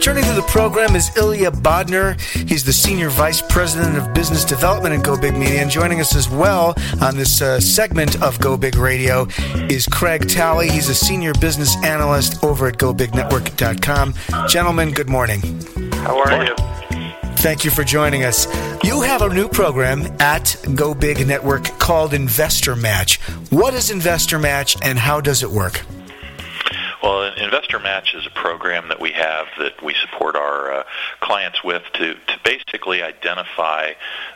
Returning to the program is Ilya Bodner. He's the Senior Vice President of Business Development at Go Big Media. And joining us as well on this uh, segment of Go Big Radio is Craig Tally. He's a Senior Business Analyst over at GoBigNetwork.com. Gentlemen, good morning. How are you? Thank you for joining us. You have a new program at Go Big Network called Investor Match. What is Investor Match and how does it work? Investor Match is a program that we have that we support our uh, clients with to, to basically identify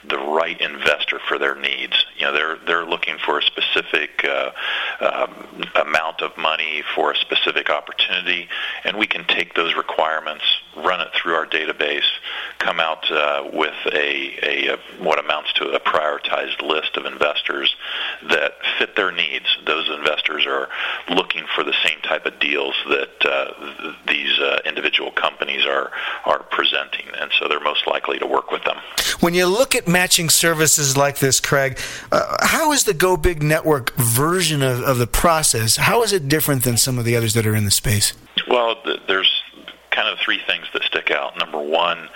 the right investor for their needs. You know, they're they're looking for a specific uh, um, amount of money for a specific opportunity, and we can take those requirements, run it through our database, come out uh, with a, a, a what amounts to a prioritized list of investors that fit their needs. Those investors are looking for the same type of deals that uh, these uh, individual companies are are presenting, and so they're most likely to work with them. When you look at matching services like this, Craig, uh, how is the Go Big Network version of, of the process? How is it different than some of the others that are in the space? Well, th- there's kind of three things that stick out. Number one,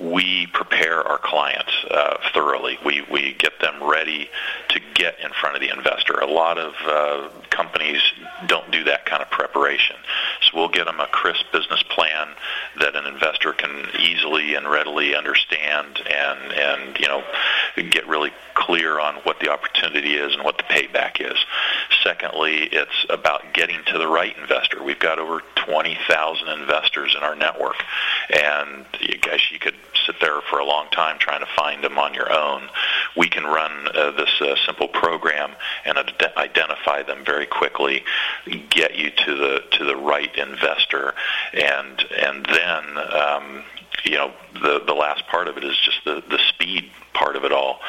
we prepare our clients uh, thoroughly. We we get them ready to get in front of the investor. A lot of uh, companies don't do that kind of preparation. So we'll get them a crisp business plan that an investor can easily and readily understand and and you know get really clear on what the opportunity is and what the payback is. Secondly, it's about getting to the right investor. We've got over 20,000 investors in our network, and guys, you could sit there for a long time trying to find them on your own. We can run uh, this uh, simple program and ad- identify them very quickly, get you to the to the right investor, and and then um, you know the the last part of it is just the the speed part of it all.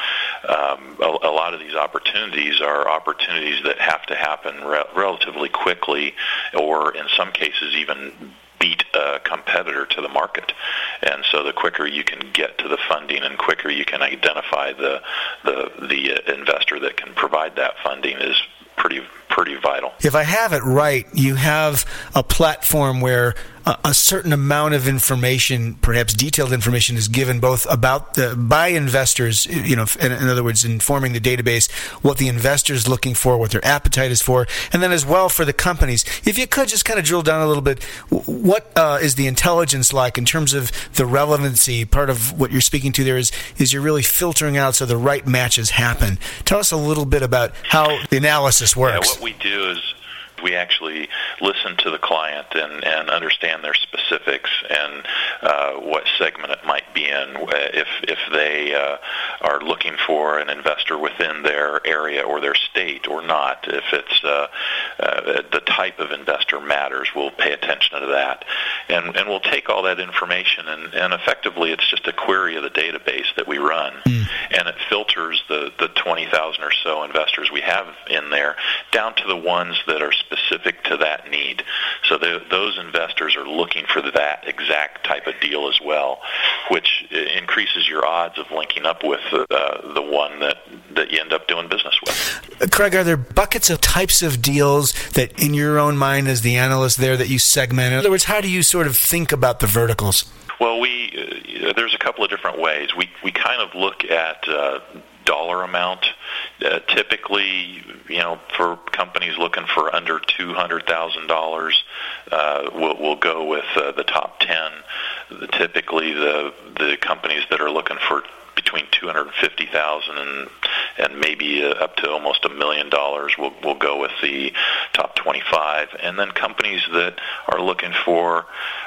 Um, a, a lot of these opportunities are opportunities that have to happen re- relatively quickly, or in some cases even beat a competitor to the market. And so the quicker you can get to the funding and quicker you can identify the the the investor that can provide that funding is pretty pretty vital. If I have it right, you have a platform where a, a certain amount of information, perhaps detailed information, is given both about the by investors. You know, in, in other words, informing the database what the investor is looking for, what their appetite is for, and then as well for the companies. If you could just kind of drill down a little bit, what uh, is the intelligence like in terms of the relevancy? Part of what you're speaking to there is is you're really filtering out so the right matches happen. Tell us a little bit about how the analysis works. Yeah, what we do is we actually listen to the client and, and understand their specifics and uh, what segment it might be in. If if they uh, are looking for an investor within their area or their state or not, if it's uh, uh, the type of investor matters, we'll pay attention to that, and and we'll take all that information and, and effectively it's just a query of the database that we run, mm. and it filters the the 20,000 or so investors we have in there down to the ones that are specific to that need. So the, those investors are looking for that exact type of deal as well, which increases your odds of linking up with uh, the one that, that you end up doing business with. Craig, are there buckets of types of deals that, in your own mind, as the analyst there, that you segment? In other words, how do you sort of think about the verticals? Well, we uh, there's a couple of different ways. We we kind of look at uh, dollar amount. Uh, typically, you know, for companies looking for under two hundred thousand uh, dollars, we'll, we'll go with uh, the top ten. Typically, the the companies that are looking for between 250,000 and and maybe uh, up to almost a million dollars. We'll we'll go with the top 25, and then companies that are looking for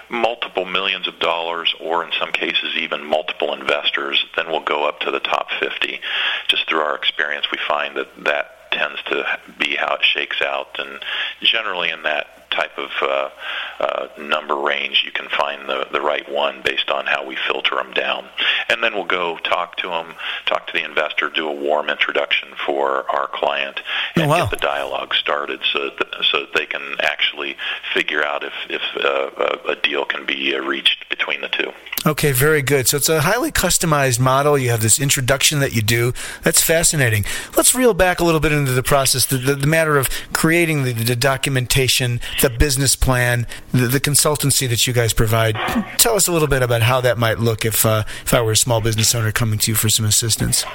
multiple millions of dollars, or in some cases even multiple investors, then we'll go up to the top 50. Just through our experience, we find that that tends to be how it shakes out, and generally in that type of uh, uh, number range, you can find the, the right one based on how we filter them down. And then we'll go talk to them, talk to the investor, do a warm introduction for our client, oh, and oh, wow. get the dialogue started so that, so that they can actually figure out if, if uh, a deal can be uh, reached between the two. Okay, very good. So it's a highly customized model. You have this introduction that you do. That's fascinating. Let's reel back a little bit into the process, the, the, the matter of creating the, the documentation, the business plan, the, consultancy that you guys provide. Tell us a little bit about how that might look if uh, if I were a small business owner coming to you for some assistance.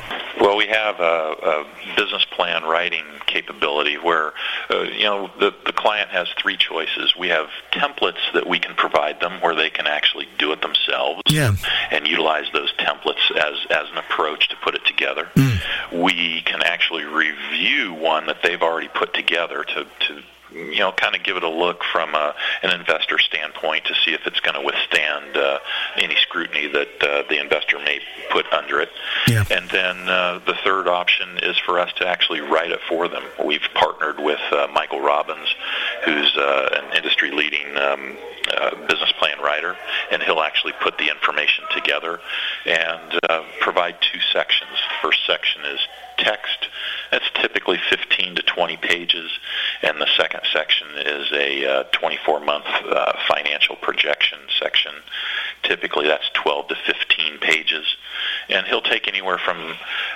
Well, we have a, a business plan writing capability where uh, you know the the client has three choices. We have templates that we can provide them where they can actually do it themselves yeah. and utilize those templates as as an approach to put it together. Mm. We can actually review one that they've already put together to to you know, kind of give it a look from a, an investor standpoint to see if it's going to withstand uh, any scrutiny that uh, the investor may put under it. Yeah. And then uh, the third option is for us to actually write it for them. We've partnered with uh, Michael Robbins, who's uh, an industry-leading um, business plan writer, and he'll actually put the information together and uh, provide two sections. The first section is text. That's typically 15 to 20 pages, and the second section is a 24-month uh, uh, financial projection section. Typically, that's 12 to 15 pages, and he'll take anywhere from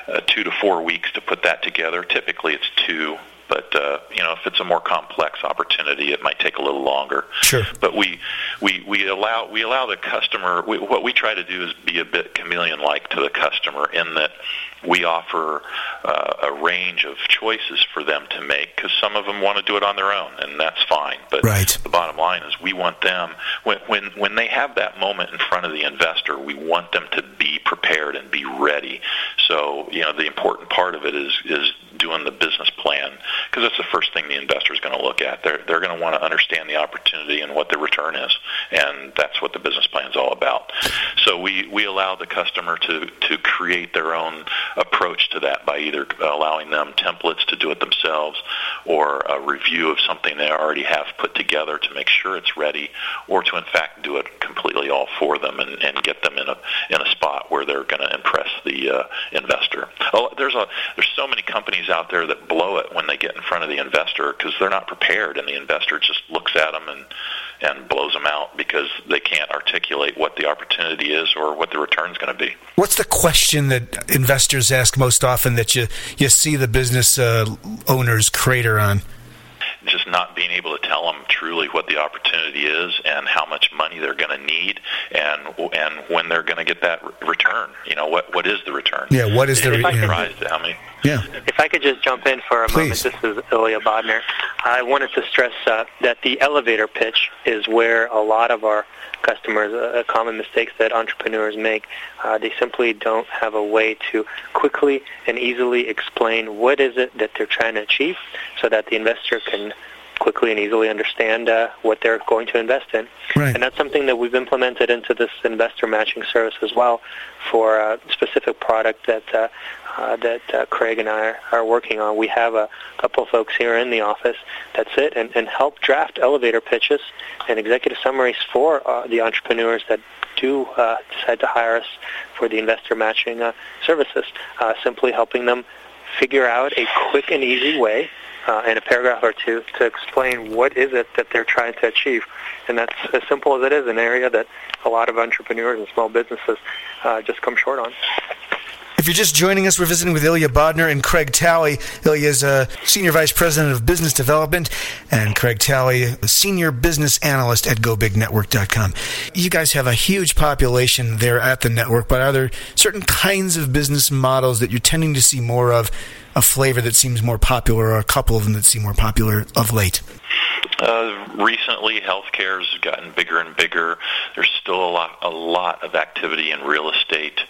uh, two to four weeks to put that together. Typically, it's two but uh, you know, if it's a more complex opportunity, it might take a little longer. Sure. But we we we allow we allow the customer. We, what we try to do is be a bit chameleon-like to the customer in that we offer uh, a range of choices for them to make because some of them want to do it on their own, and that's fine. But right. the bottom line is we want them when when when they have that moment in front of the investor, we want them to be prepared and be ready. So you know the important part of it is is doing the business plan because that's the first thing the investor is going to look at. They're they're going to want to understand the opportunity and what the return is, and that's what the business plan is all about. So we we allow the customer to to create their own approach to that by either allowing them templates to do it themselves or a review of something they already have put together to make sure it's ready or to in fact do it completely all for them and, and get them in a in a spot where they're going to impress the uh, investor. Oh, there's a there's so many companies out there that blow it when they get in front of the investor because they're not prepared and the investor just looks at them and and blows them out because they can't articulate what the opportunity is or what the return is going to be. What's the question that investors ask most often that you you see the business uh, owners crater on? just not being able to tell them truly what the opportunity is and how much money they're going to need and and when they're going to get that return. You know, what what is the return? Yeah, what is the return? Yeah. how many? Yeah. If I could just jump in for a Please. moment, this is Ilya Bodner. I wanted to stress uh, that the elevator pitch is where a lot of our customers, uh, common mistakes that entrepreneurs make, uh, they simply don't have a way to quickly and easily explain what is it that they're trying to achieve so that the investor can quickly and easily understand uh, what they're going to invest in. Right. And that's something that we've implemented into this investor matching service as well for a specific product that uh, uh, that uh, Craig and I are, are working on. We have a couple of folks here in the office that sit and, and help draft elevator pitches and executive summaries for uh, the entrepreneurs that do uh, decide to hire us for the investor matching uh, services, uh, simply helping them figure out a quick and easy way uh, in a paragraph or two to explain what is it that they're trying to achieve. And that's as simple as it is, an area that a lot of entrepreneurs and small businesses uh, just come short on. If you're just joining us, we're visiting with Ilya Bodner and Craig Tally. Ilya is a Senior Vice President of Business Development, and Craig Tally, a Senior Business Analyst at GoBigNetwork.com. You guys have a huge population there at the network, but are there certain kinds of business models that you're tending to see more of, a flavor that seems more popular, or a couple of them that seem more popular of late? Uh, recently, healthcare has gotten bigger and bigger. There's still a lot, a lot of activity in real estate.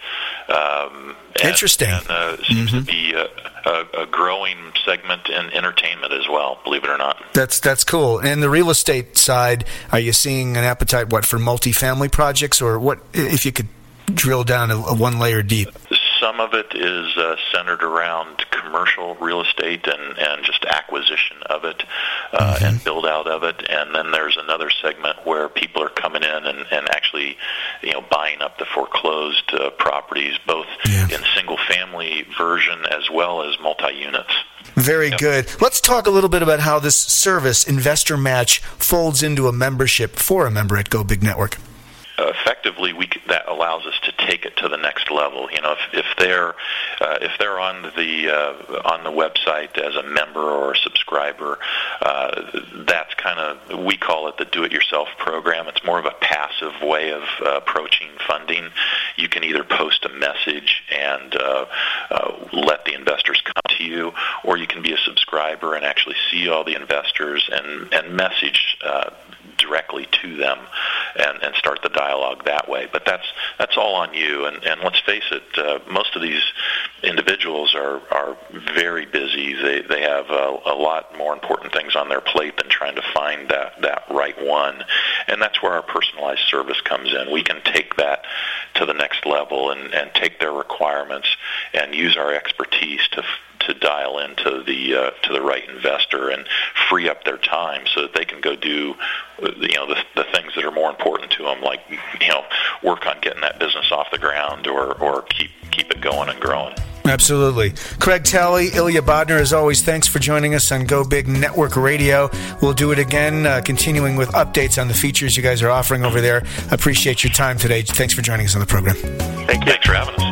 Um, and, Interesting. And, uh, seems mm-hmm. to be a, a, a, growing segment in entertainment as well. Believe it or not. That's that's cool. And the real estate side, are you seeing an appetite what for multifamily projects, or what? If you could drill down a, a one layer deep. Some of it is uh, centered around commercial real estate and, and just acquisition of it uh, mm-hmm. and build out of it. And then there's another segment where people are coming in and, and actually, you know, buying up the foreclosed uh, properties, both yeah. in single family version as well as multi units. Very yep. good. Let's talk a little bit about how this service, Investor Match, folds into a membership for a member at Go Big Network effectively we that allows us to take it to the next level. You know, if, if they're uh, if they're on the uh, on the website as a member or a subscriber, uh, that's kind of we call it the do-it-yourself program. It's more of a passive way of approaching funding. You can either post a message and uh, uh, let the investors come to you, or you can be a subscriber and actually see all the investors and and message uh, directly to them and, and start the dialogue that way. But that's that's all on you. And, and let's face it, uh, most of these individuals are are very busy. They they have a, a lot more important things on their plate than trying to find that that right one. And that's where our personalized service comes in. We can take that to the next level and, and take their requirements and use our expertise to to dial into the uh, to the right investor and free up their time so that they can go do you know the, the things that are more important to them, like you know work on getting that business off the ground or or keep keep it going and growing. Absolutely. Craig Tally, Ilya Bodner, as always, thanks for joining us on Go Big Network Radio. We'll do it again, uh, continuing with updates on the features you guys are offering over there. Appreciate your time today. Thanks for joining us on the program. Thank you. Thanks for having us.